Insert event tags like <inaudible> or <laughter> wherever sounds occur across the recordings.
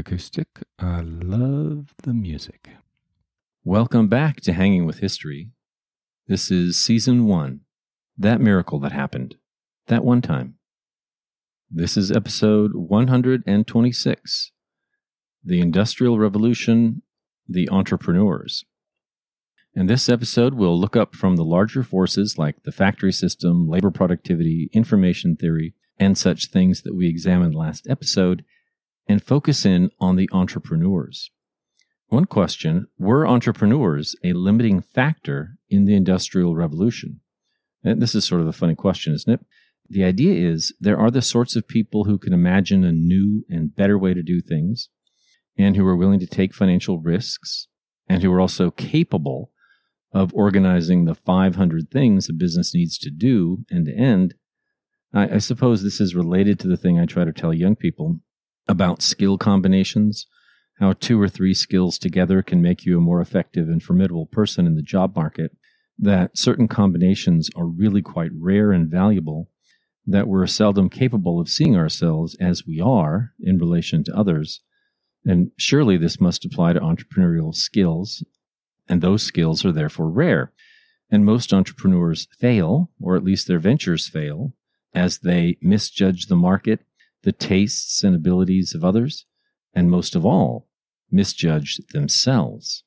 Acoustic. I love the music. Welcome back to Hanging with History. This is season one That Miracle That Happened, That One Time. This is episode 126 The Industrial Revolution, The Entrepreneurs. In this episode, we'll look up from the larger forces like the factory system, labor productivity, information theory, and such things that we examined last episode, and focus in on the entrepreneurs. One question Were entrepreneurs a limiting factor in the Industrial Revolution? And this is sort of a funny question, isn't it? The idea is there are the sorts of people who can imagine a new and better way to do things, and who are willing to take financial risks, and who are also capable of organizing the 500 things a business needs to do end to end. I, I suppose this is related to the thing I try to tell young people about skill combinations, how two or three skills together can make you a more effective and formidable person in the job market, that certain combinations are really quite rare and valuable, that we're seldom capable of seeing ourselves as we are in relation to others. And surely this must apply to entrepreneurial skills and those skills are therefore rare. And most entrepreneurs fail, or at least their ventures fail, as they misjudge the market, the tastes and abilities of others, and most of all, misjudge themselves.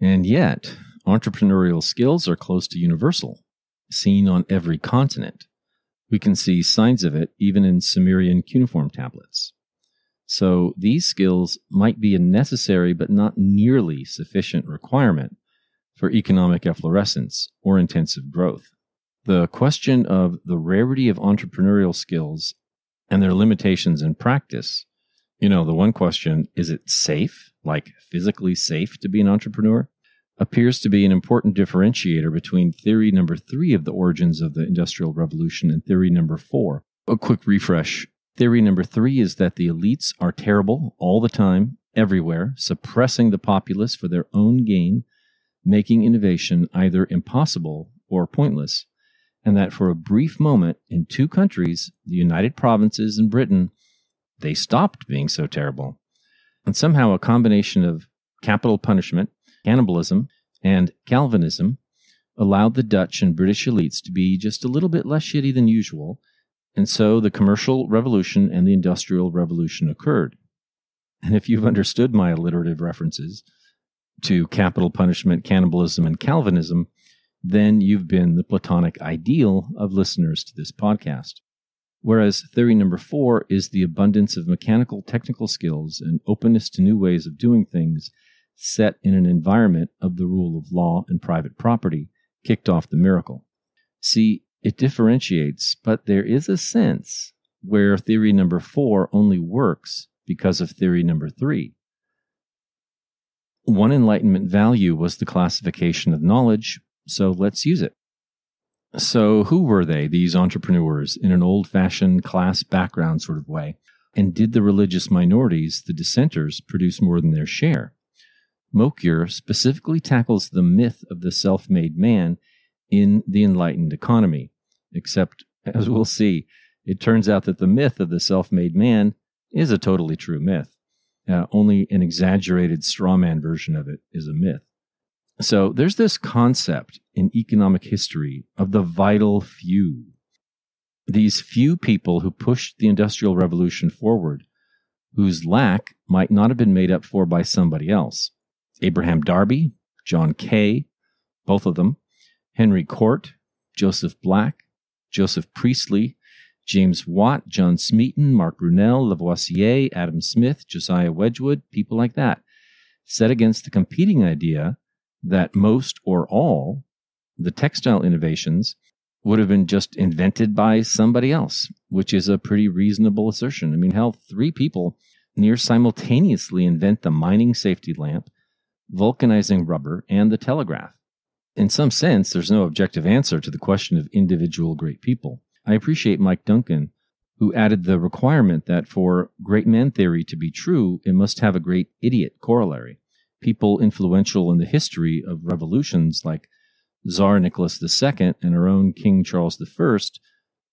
And yet, entrepreneurial skills are close to universal, seen on every continent. We can see signs of it even in Sumerian cuneiform tablets. So these skills might be a necessary but not nearly sufficient requirement for economic efflorescence or intensive growth. The question of the rarity of entrepreneurial skills and their limitations in practice. You know, the one question, is it safe, like physically safe to be an entrepreneur? appears to be an important differentiator between theory number three of the origins of the Industrial Revolution and theory number four. A quick refresh Theory number three is that the elites are terrible all the time, everywhere, suppressing the populace for their own gain, making innovation either impossible or pointless, and that for a brief moment in two countries, the United Provinces and Britain, they stopped being so terrible. And somehow a combination of capital punishment, cannibalism, and Calvinism allowed the Dutch and British elites to be just a little bit less shitty than usual and so the commercial revolution and the industrial revolution occurred. And if you've understood my alliterative references to capital punishment, cannibalism, and Calvinism, then you've been the Platonic ideal of listeners to this podcast. Whereas theory number four is the abundance of mechanical technical skills and openness to new ways of doing things set in an environment of the rule of law and private property kicked off the miracle. See, it differentiates, but there is a sense where theory number four only works because of theory number three. One Enlightenment value was the classification of knowledge, so let's use it. So, who were they, these entrepreneurs, in an old fashioned class background sort of way? And did the religious minorities, the dissenters, produce more than their share? Mokyr specifically tackles the myth of the self made man in the enlightened economy except, as we'll see, it turns out that the myth of the self made man is a totally true myth. Uh, only an exaggerated strawman version of it is a myth. So there's this concept in economic history of the vital few. These few people who pushed the Industrial Revolution forward, whose lack might not have been made up for by somebody else. Abraham Darby, John Kay, both of them, Henry Cort, Joseph Black, Joseph Priestley, James Watt, John Smeaton, Marc Brunel, Lavoisier, Adam Smith, Josiah Wedgwood, people like that, set against the competing idea that most or all the textile innovations would have been just invented by somebody else, which is a pretty reasonable assertion. I mean, hell, three people near simultaneously invent the mining safety lamp, vulcanizing rubber, and the telegraph in some sense, there's no objective answer to the question of individual great people. I appreciate Mike Duncan, who added the requirement that for great man theory to be true, it must have a great idiot corollary. People influential in the history of revolutions like Tsar Nicholas II and our own King Charles I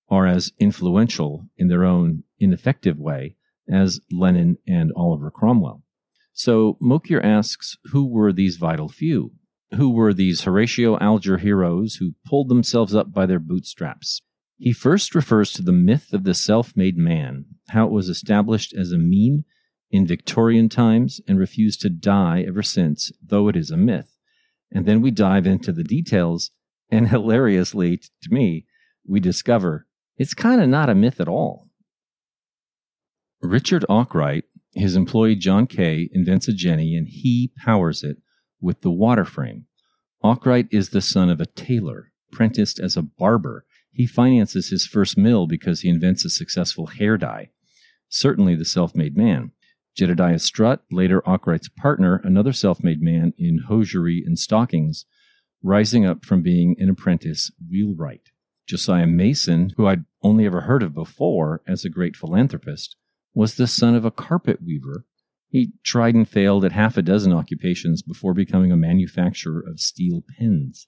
are as influential in their own ineffective way as Lenin and Oliver Cromwell. So Mokyr asks who were these vital few? Who were these Horatio Alger heroes who pulled themselves up by their bootstraps? He first refers to the myth of the self made man, how it was established as a meme in Victorian times and refused to die ever since, though it is a myth. And then we dive into the details, and <laughs> hilariously to me, we discover it's kind of not a myth at all. Richard Arkwright, his employee John Kay, invents a Jenny and he powers it with the water frame. Arkwright is the son of a tailor, apprenticed as a barber he finances his first mill because he invents a successful hair dye. Certainly the self made man. Jedediah Strutt, later Arkwright's partner, another self made man in hosiery and stockings, rising up from being an apprentice wheelwright. Josiah Mason, who I'd only ever heard of before as a great philanthropist, was the son of a carpet weaver. He tried and failed at half a dozen occupations before becoming a manufacturer of steel pins.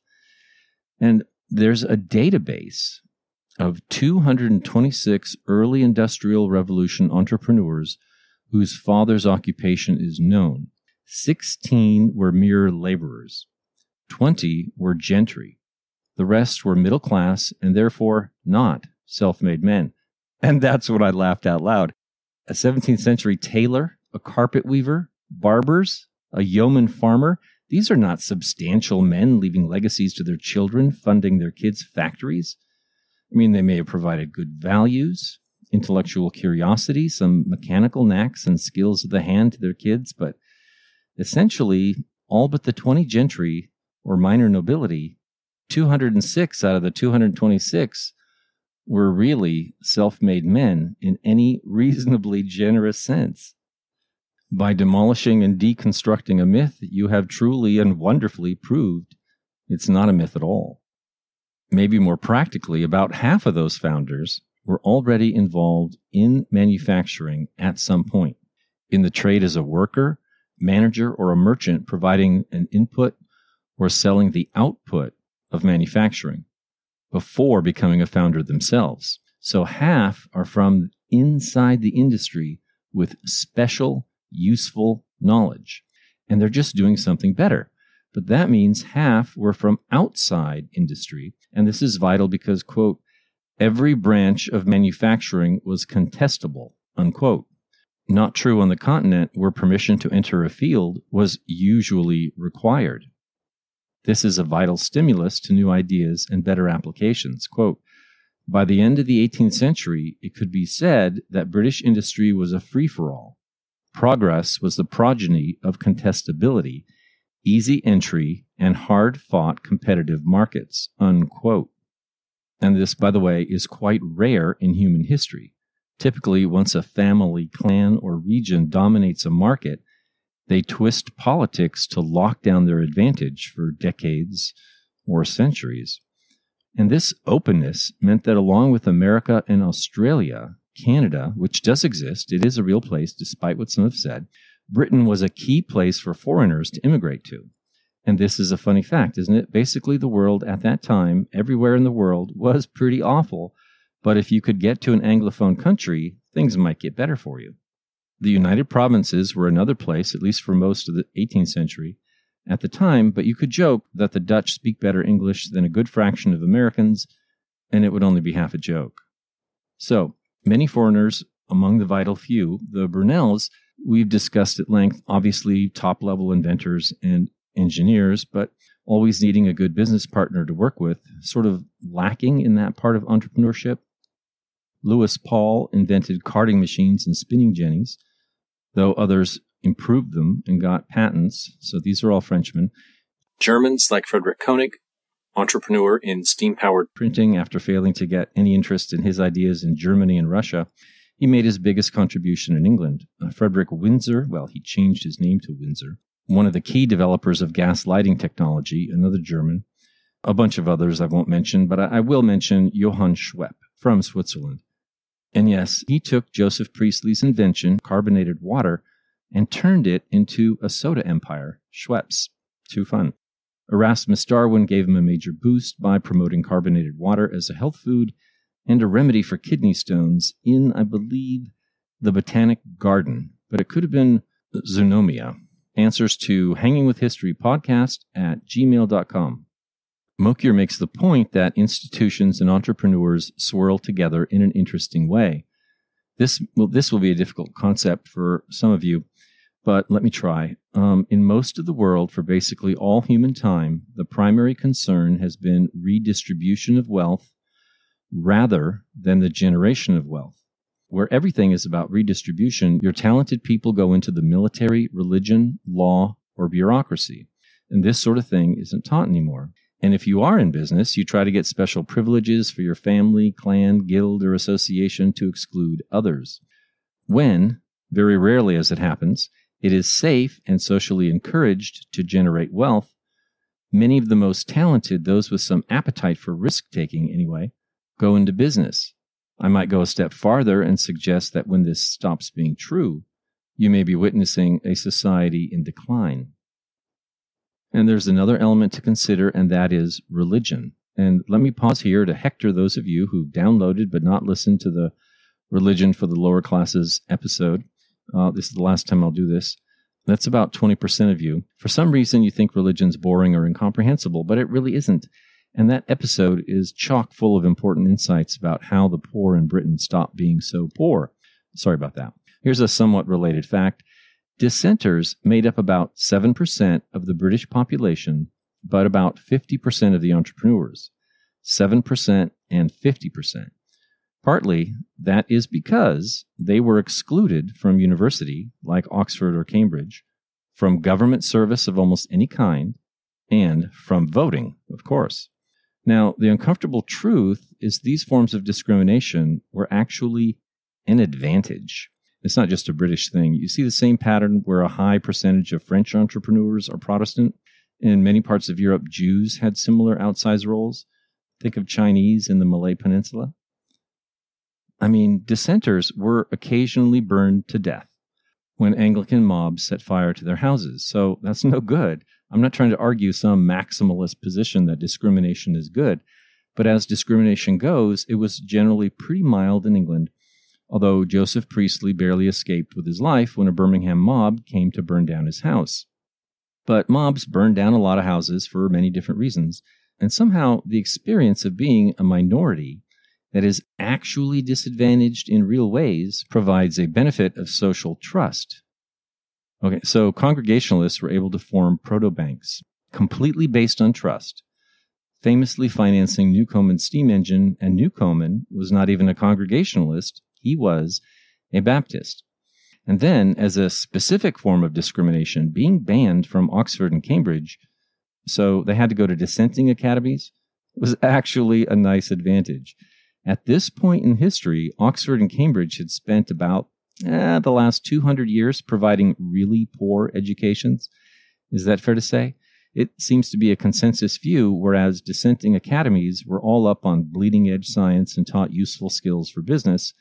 And there's a database of 226 early industrial revolution entrepreneurs whose father's occupation is known. 16 were mere laborers. 20 were gentry. The rest were middle class and therefore not self made men. And that's what I laughed out loud. A 17th century tailor, a carpet weaver, barbers, a yeoman farmer, these are not substantial men leaving legacies to their children, funding their kids' factories. I mean, they may have provided good values, intellectual curiosity, some mechanical knacks and skills of the hand to their kids, but essentially, all but the 20 gentry or minor nobility, 206 out of the 226 were really self made men in any <laughs> reasonably generous sense. By demolishing and deconstructing a myth, you have truly and wonderfully proved it's not a myth at all. Maybe more practically, about half of those founders were already involved in manufacturing at some point, in the trade as a worker, manager, or a merchant providing an input or selling the output of manufacturing before becoming a founder themselves. So half are from inside the industry with special useful knowledge. And they're just doing something better. But that means half were from outside industry. And this is vital because, quote, every branch of manufacturing was contestable, unquote. Not true on the continent where permission to enter a field was usually required. This is a vital stimulus to new ideas and better applications. Quote, by the end of the 18th century, it could be said that British industry was a free for all. Progress was the progeny of contestability, easy entry, and hard fought competitive markets. Unquote. And this, by the way, is quite rare in human history. Typically, once a family, clan, or region dominates a market, they twist politics to lock down their advantage for decades or centuries. And this openness meant that along with America and Australia, Canada, which does exist, it is a real place despite what some have said, Britain was a key place for foreigners to immigrate to. And this is a funny fact, isn't it? Basically, the world at that time, everywhere in the world, was pretty awful. But if you could get to an Anglophone country, things might get better for you. The United Provinces were another place, at least for most of the 18th century, at the time, but you could joke that the Dutch speak better English than a good fraction of Americans, and it would only be half a joke. So, Many foreigners among the vital few, the Brunels, we've discussed at length, obviously top level inventors and engineers, but always needing a good business partner to work with, sort of lacking in that part of entrepreneurship. Lewis Paul invented carding machines and spinning jennies, though others improved them and got patents. So these are all Frenchmen. Germans like Frederick Koenig entrepreneur in steam powered printing after failing to get any interest in his ideas in Germany and Russia. He made his biggest contribution in England. Uh, Frederick Winsor, well, he changed his name to Winsor, one of the key developers of gas lighting technology, another German. A bunch of others I won't mention, but I, I will mention Johann Schweppe from Switzerland. And yes, he took Joseph Priestley's invention, carbonated water, and turned it into a soda empire, Schweppes. Too fun. Erasmus Darwin gave him a major boost by promoting carbonated water as a health food, and a remedy for kidney stones in, I believe, the Botanic Garden, but it could have been zoonomia. Answers to Hanging with History podcast at gmail.com. Mokyr makes the point that institutions and entrepreneurs swirl together in an interesting way. This will, this will be a difficult concept for some of you, but let me try. Um, in most of the world, for basically all human time, the primary concern has been redistribution of wealth rather than the generation of wealth. Where everything is about redistribution, your talented people go into the military, religion, law, or bureaucracy. And this sort of thing isn't taught anymore. And if you are in business, you try to get special privileges for your family, clan, guild, or association to exclude others. When, very rarely as it happens, it is safe and socially encouraged to generate wealth, many of the most talented, those with some appetite for risk taking anyway, go into business. I might go a step farther and suggest that when this stops being true, you may be witnessing a society in decline. And there's another element to consider, and that is religion. And let me pause here to hector those of you who've downloaded but not listened to the Religion for the Lower Classes episode. Uh, this is the last time I'll do this. That's about 20% of you. For some reason, you think religion's boring or incomprehensible, but it really isn't. And that episode is chock full of important insights about how the poor in Britain stopped being so poor. Sorry about that. Here's a somewhat related fact. Dissenters made up about 7% of the British population, but about 50% of the entrepreneurs. 7% and 50%. Partly, that is because they were excluded from university, like Oxford or Cambridge, from government service of almost any kind, and from voting, of course. Now, the uncomfortable truth is these forms of discrimination were actually an advantage. It's not just a British thing. You see the same pattern where a high percentage of French entrepreneurs are Protestant. In many parts of Europe, Jews had similar outsized roles. Think of Chinese in the Malay Peninsula. I mean, dissenters were occasionally burned to death when Anglican mobs set fire to their houses. So that's no good. I'm not trying to argue some maximalist position that discrimination is good, but as discrimination goes, it was generally pretty mild in England, although Joseph Priestley barely escaped with his life when a Birmingham mob came to burn down his house. But mobs burned down a lot of houses for many different reasons, and somehow the experience of being a minority that is actually disadvantaged in real ways provides a benefit of social trust Okay, so Congregationalists were able to form proto banks completely based on trust, famously financing Newcomen's steam engine, and Newcomen was not even a Congregationalist, he was a Baptist. And then, as a specific form of discrimination, being banned from Oxford and Cambridge, so they had to go to dissenting academies, was actually a nice advantage. At this point in history, Oxford and Cambridge had spent about eh, the last 200 years providing really poor educations. Is that fair to say? It seems to be a consensus view, whereas dissenting academies were all up on bleeding edge science and taught useful skills for business.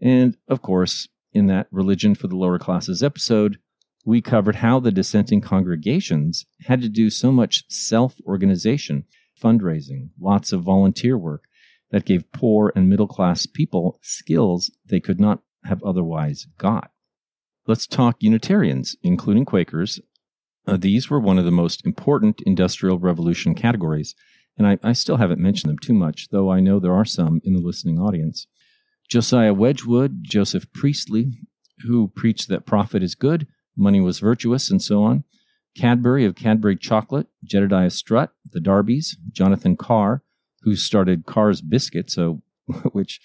And of course, in that Religion for the Lower Classes episode, we covered how the dissenting congregations had to do so much self organization, fundraising, lots of volunteer work that gave poor and middle class people skills they could not have otherwise got. Let's talk Unitarians, including Quakers. Uh, these were one of the most important Industrial Revolution categories, and I, I still haven't mentioned them too much, though I know there are some in the listening audience. Josiah Wedgwood, Joseph Priestley, who preached that profit is good, money was virtuous, and so on. Cadbury of Cadbury Chocolate, Jedediah Strutt, the Darbys, Jonathan Carr, who started Carr's Biscuit, so <laughs> which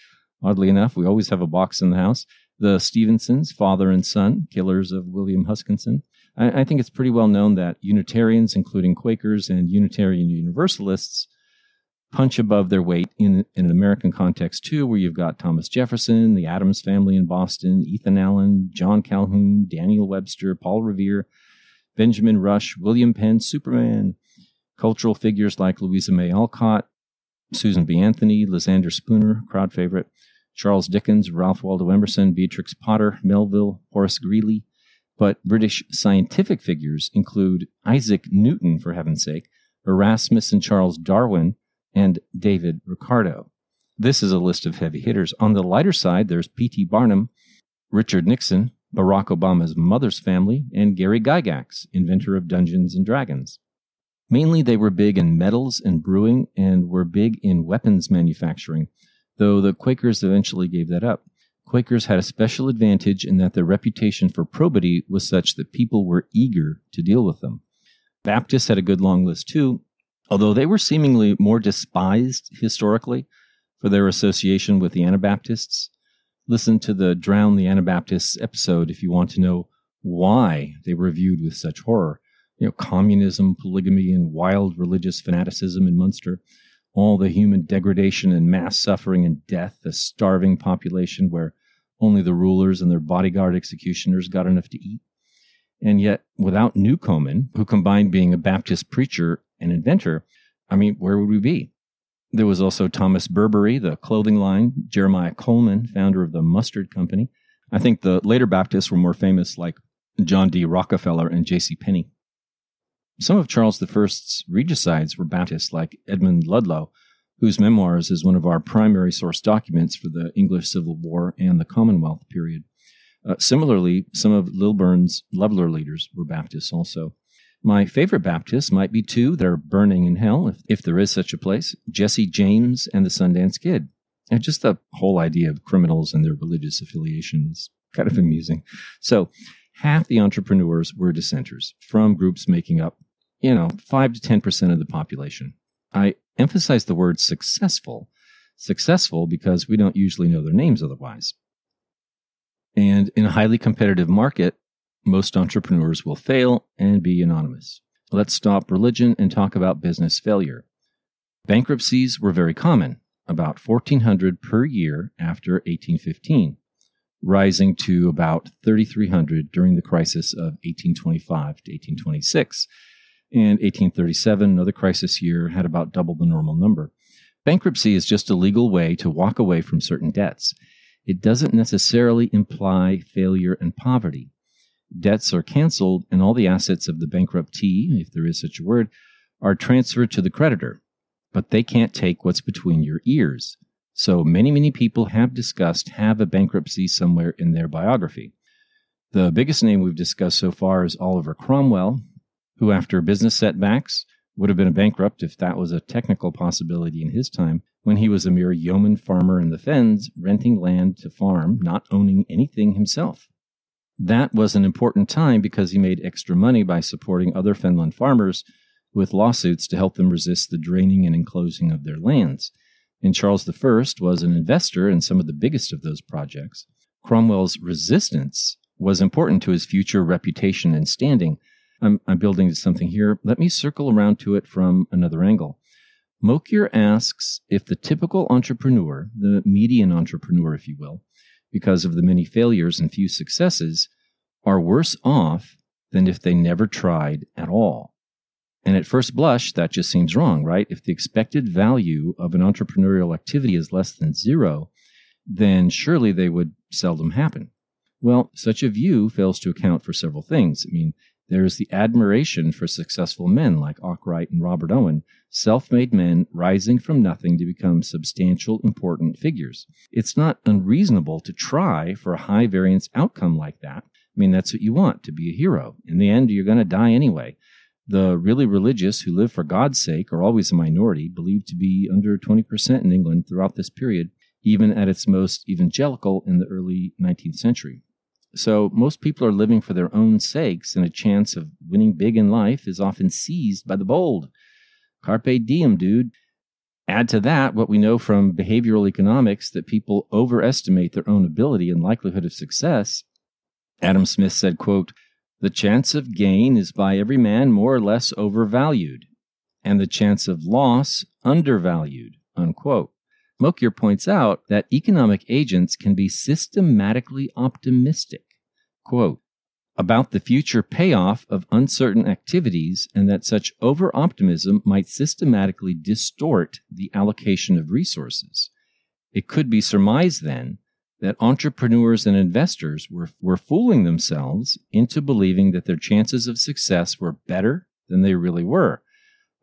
Oddly enough, we always have a box in the house. The Stevensons, father and son, killers of William Huskisson. I, I think it's pretty well known that Unitarians, including Quakers and Unitarian Universalists, punch above their weight in, in an American context too, where you've got Thomas Jefferson, the Adams family in Boston, Ethan Allen, John Calhoun, Daniel Webster, Paul Revere, Benjamin Rush, William Penn, Superman, cultural figures like Louisa May Alcott, Susan B. Anthony, Lysander Spooner, crowd favorite, Charles Dickens, Ralph Waldo Emerson, Beatrix Potter, Melville, Horace Greeley. But British scientific figures include Isaac Newton, for heaven's sake, Erasmus and Charles Darwin, and David Ricardo. This is a list of heavy hitters. On the lighter side, there's P.T. Barnum, Richard Nixon, Barack Obama's mother's family, and Gary Gygax, inventor of Dungeons and Dragons. Mainly, they were big in metals and brewing and were big in weapons manufacturing, though the Quakers eventually gave that up. Quakers had a special advantage in that their reputation for probity was such that people were eager to deal with them. Baptists had a good long list too, although they were seemingly more despised historically for their association with the Anabaptists. Listen to the Drown the Anabaptists episode if you want to know why they were viewed with such horror. You know, communism, polygamy, and wild religious fanaticism in Munster, all the human degradation and mass suffering and death, a starving population where only the rulers and their bodyguard executioners got enough to eat. And yet, without Newcomen, who combined being a Baptist preacher and inventor, I mean, where would we be? There was also Thomas Burberry, the clothing line, Jeremiah Colman, founder of the Mustard Company. I think the later Baptists were more famous, like John D. Rockefeller and J.C. Penney. Some of Charles I's regicides were Baptists, like Edmund Ludlow, whose memoirs is one of our primary source documents for the English Civil War and the Commonwealth period. Uh, similarly, some of Lilburne's Leveller leaders were Baptists also. My favorite Baptists might be two that are burning in hell, if, if there is such a place Jesse James and the Sundance Kid. And just the whole idea of criminals and their religious affiliation is kind of amusing. So, half the entrepreneurs were dissenters from groups making up, you know, 5 to 10% of the population. I emphasize the word successful. Successful because we don't usually know their names otherwise. And in a highly competitive market, most entrepreneurs will fail and be anonymous. Let's stop religion and talk about business failure. Bankruptcies were very common, about 1,400 per year after 1815, rising to about 3,300 during the crisis of 1825 to 1826. And 1837, another crisis year, had about double the normal number. Bankruptcy is just a legal way to walk away from certain debts. It doesn't necessarily imply failure and poverty debts are canceled and all the assets of the bankruptee, if there is such a word, are transferred to the creditor. But they can't take what's between your ears. So many, many people have discussed have a bankruptcy somewhere in their biography. The biggest name we've discussed so far is Oliver Cromwell, who, after business setbacks, would have been a bankrupt if that was a technical possibility in his time, when he was a mere yeoman farmer in the fens, renting land to farm, not owning anything himself. That was an important time because he made extra money by supporting other Fenland farmers with lawsuits to help them resist the draining and enclosing of their lands. And Charles I was an investor in some of the biggest of those projects. Cromwell's resistance was important to his future reputation and standing. I'm, I'm building something here. Let me circle around to it from another angle. Mokyr asks if the typical entrepreneur, the median entrepreneur, if you will, because of the many failures and few successes, are worse off than if they never tried at all. And at first blush, that just seems wrong, right? If the expected value of an entrepreneurial activity is less than zero, then surely they would seldom happen. Well, such a view fails to account for several things. I mean, there is the admiration for successful men like Arkwright and Robert Owen, self made men rising from nothing to become substantial, important figures. It's not unreasonable to try for a high variance outcome like that. I mean, that's what you want to be a hero. In the end, you're going to die anyway. The really religious who live for God's sake are always a minority, believed to be under 20% in England throughout this period, even at its most evangelical in the early 19th century. So most people are living for their own sakes, and a chance of winning big in life is often seized by the bold. Carpe diem, dude. Add to that what we know from behavioral economics that people overestimate their own ability and likelihood of success. Adam Smith said, quote, The chance of gain is by every man more or less overvalued, and the chance of loss undervalued, unquote. Mokyr points out that economic agents can be systematically optimistic, quote, about the future payoff of uncertain activities and that such over optimism might systematically distort the allocation of resources. It could be surmised then that entrepreneurs and investors were, were fooling themselves into believing that their chances of success were better than they really were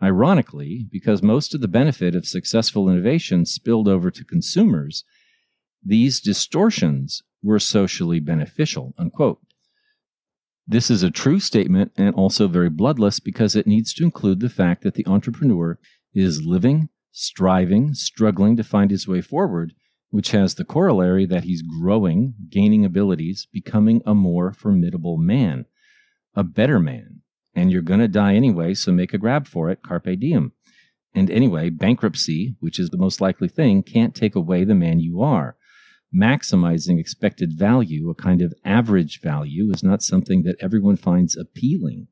Ironically, because most of the benefit of successful innovation spilled over to consumers, these distortions were socially beneficial. Unquote. This is a true statement and also very bloodless because it needs to include the fact that the entrepreneur is living, striving, struggling to find his way forward, which has the corollary that he's growing, gaining abilities, becoming a more formidable man, a better man. And you're going to die anyway, so make a grab for it, carpe diem. And anyway, bankruptcy, which is the most likely thing, can't take away the man you are maximizing expected value, a kind of average value, is not something that everyone finds appealing.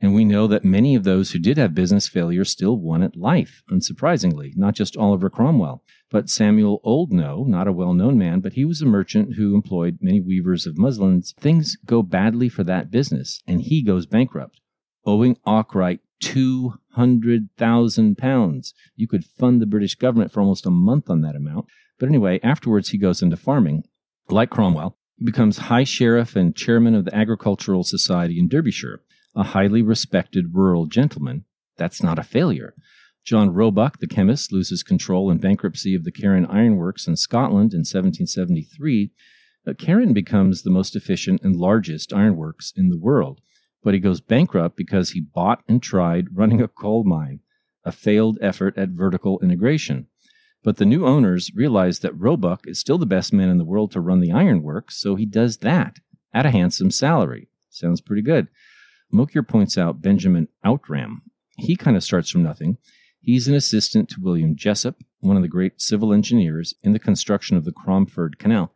And we know that many of those who did have business failure still won at life, unsurprisingly, not just Oliver Cromwell, but Samuel Oldknow, not a well known man, but he was a merchant who employed many weavers of muslins. Things go badly for that business, and he goes bankrupt, owing Arkwright two hundred thousand pounds. You could fund the British government for almost a month on that amount. But anyway, afterwards he goes into farming. Like Cromwell, he becomes High Sheriff and Chairman of the Agricultural Society in Derbyshire, a highly respected rural gentleman. That's not a failure. John Roebuck, the chemist, loses control in bankruptcy of the Carron Ironworks in Scotland in 1773. But Carron becomes the most efficient and largest ironworks in the world, but he goes bankrupt because he bought and tried running a coal mine, a failed effort at vertical integration. But the new owners realize that Roebuck is still the best man in the world to run the ironworks, so he does that at a handsome salary. Sounds pretty good. Mokyr points out Benjamin Outram. He kind of starts from nothing. He's an assistant to William Jessop, one of the great civil engineers, in the construction of the Cromford Canal.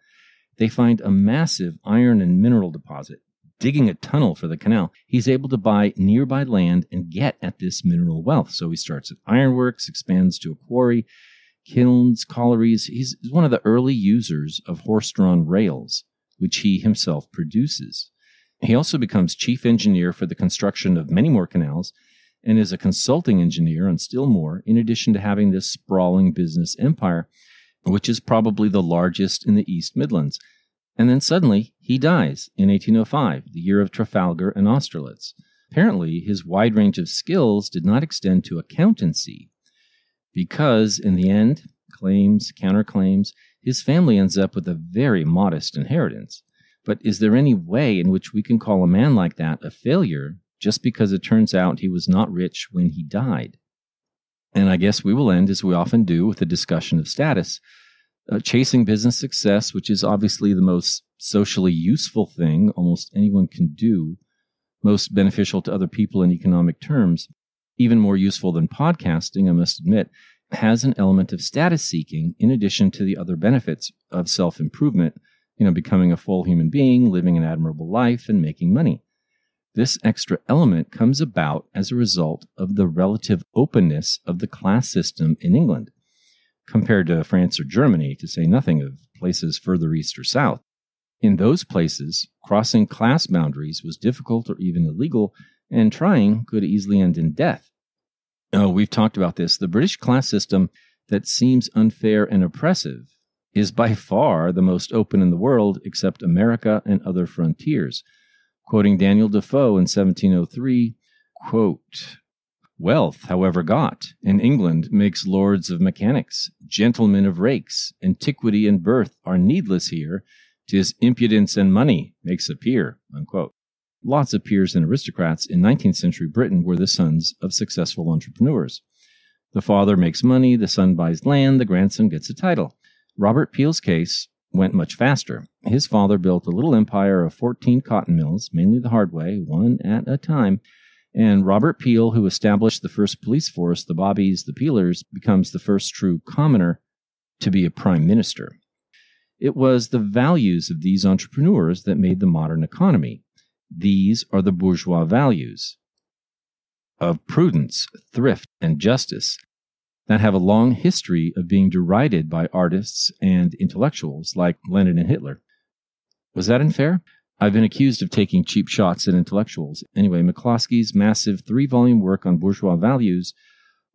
They find a massive iron and mineral deposit. Digging a tunnel for the canal, he's able to buy nearby land and get at this mineral wealth. So he starts at ironworks, expands to a quarry, kilns, collieries. He's one of the early users of horse drawn rails, which he himself produces. He also becomes chief engineer for the construction of many more canals and is a consulting engineer on still more, in addition to having this sprawling business empire, which is probably the largest in the East Midlands. And then suddenly he dies in 1805, the year of Trafalgar and Austerlitz. Apparently, his wide range of skills did not extend to accountancy, because in the end, claims, counterclaims, his family ends up with a very modest inheritance. But is there any way in which we can call a man like that a failure just because it turns out he was not rich when he died? And I guess we will end, as we often do, with a discussion of status. Uh, chasing business success, which is obviously the most socially useful thing almost anyone can do, most beneficial to other people in economic terms, even more useful than podcasting, I must admit, has an element of status seeking in addition to the other benefits of self improvement, you know, becoming a full human being, living an admirable life, and making money. This extra element comes about as a result of the relative openness of the class system in England, compared to France or Germany, to say nothing of places further east or south. In those places, crossing class boundaries was difficult or even illegal, and trying could easily end in death. Oh, we've talked about this. The British class system that seems unfair and oppressive is by far the most open in the world, except America and other frontiers. Quoting Daniel Defoe in 1703, quote, Wealth, however got, in England makes lords of mechanics, gentlemen of rakes. Antiquity and birth are needless here. Tis impudence and money makes a peer. Unquote. Lots of peers and aristocrats in 19th century Britain were the sons of successful entrepreneurs. The father makes money, the son buys land, the grandson gets a title. Robert Peel's case went much faster. His father built a little empire of 14 cotton mills, mainly the hard way, one at a time. And Robert Peel, who established the first police force, the Bobbies, the Peelers, becomes the first true commoner to be a prime minister. It was the values of these entrepreneurs that made the modern economy. These are the bourgeois values of prudence, thrift, and justice that have a long history of being derided by artists and intellectuals like Lenin and Hitler. Was that unfair? I've been accused of taking cheap shots at intellectuals. Anyway, McCloskey's massive three volume work on bourgeois values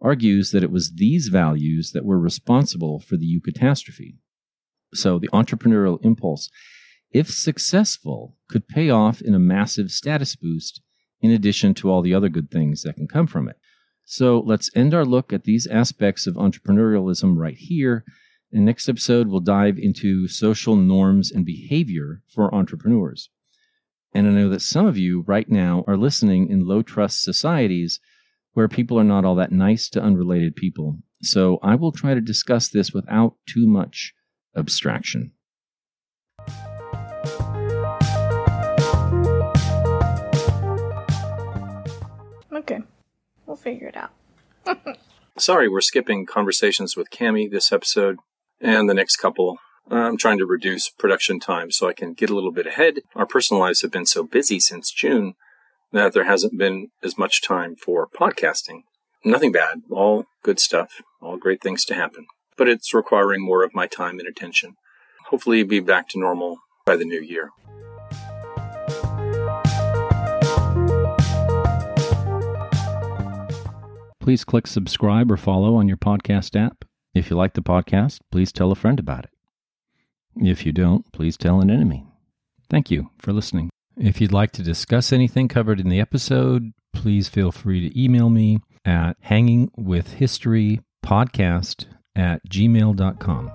argues that it was these values that were responsible for the eucatastrophe. So the entrepreneurial impulse if successful, could pay off in a massive status boost in addition to all the other good things that can come from it. So let's end our look at these aspects of entrepreneurialism right here. And next episode, we'll dive into social norms and behavior for entrepreneurs. And I know that some of you right now are listening in low trust societies where people are not all that nice to unrelated people. So I will try to discuss this without too much abstraction. Okay. We'll figure it out. <laughs> Sorry, we're skipping conversations with Cami this episode and the next couple. I'm trying to reduce production time so I can get a little bit ahead. Our personal lives have been so busy since June that there hasn't been as much time for podcasting. Nothing bad, all good stuff, all great things to happen. But it's requiring more of my time and attention. Hopefully, be back to normal by the new year. Please click subscribe or follow on your podcast app. If you like the podcast, please tell a friend about it. If you don't, please tell an enemy. Thank you for listening. If you'd like to discuss anything covered in the episode, please feel free to email me at hangingwithhistorypodcast at gmail.com.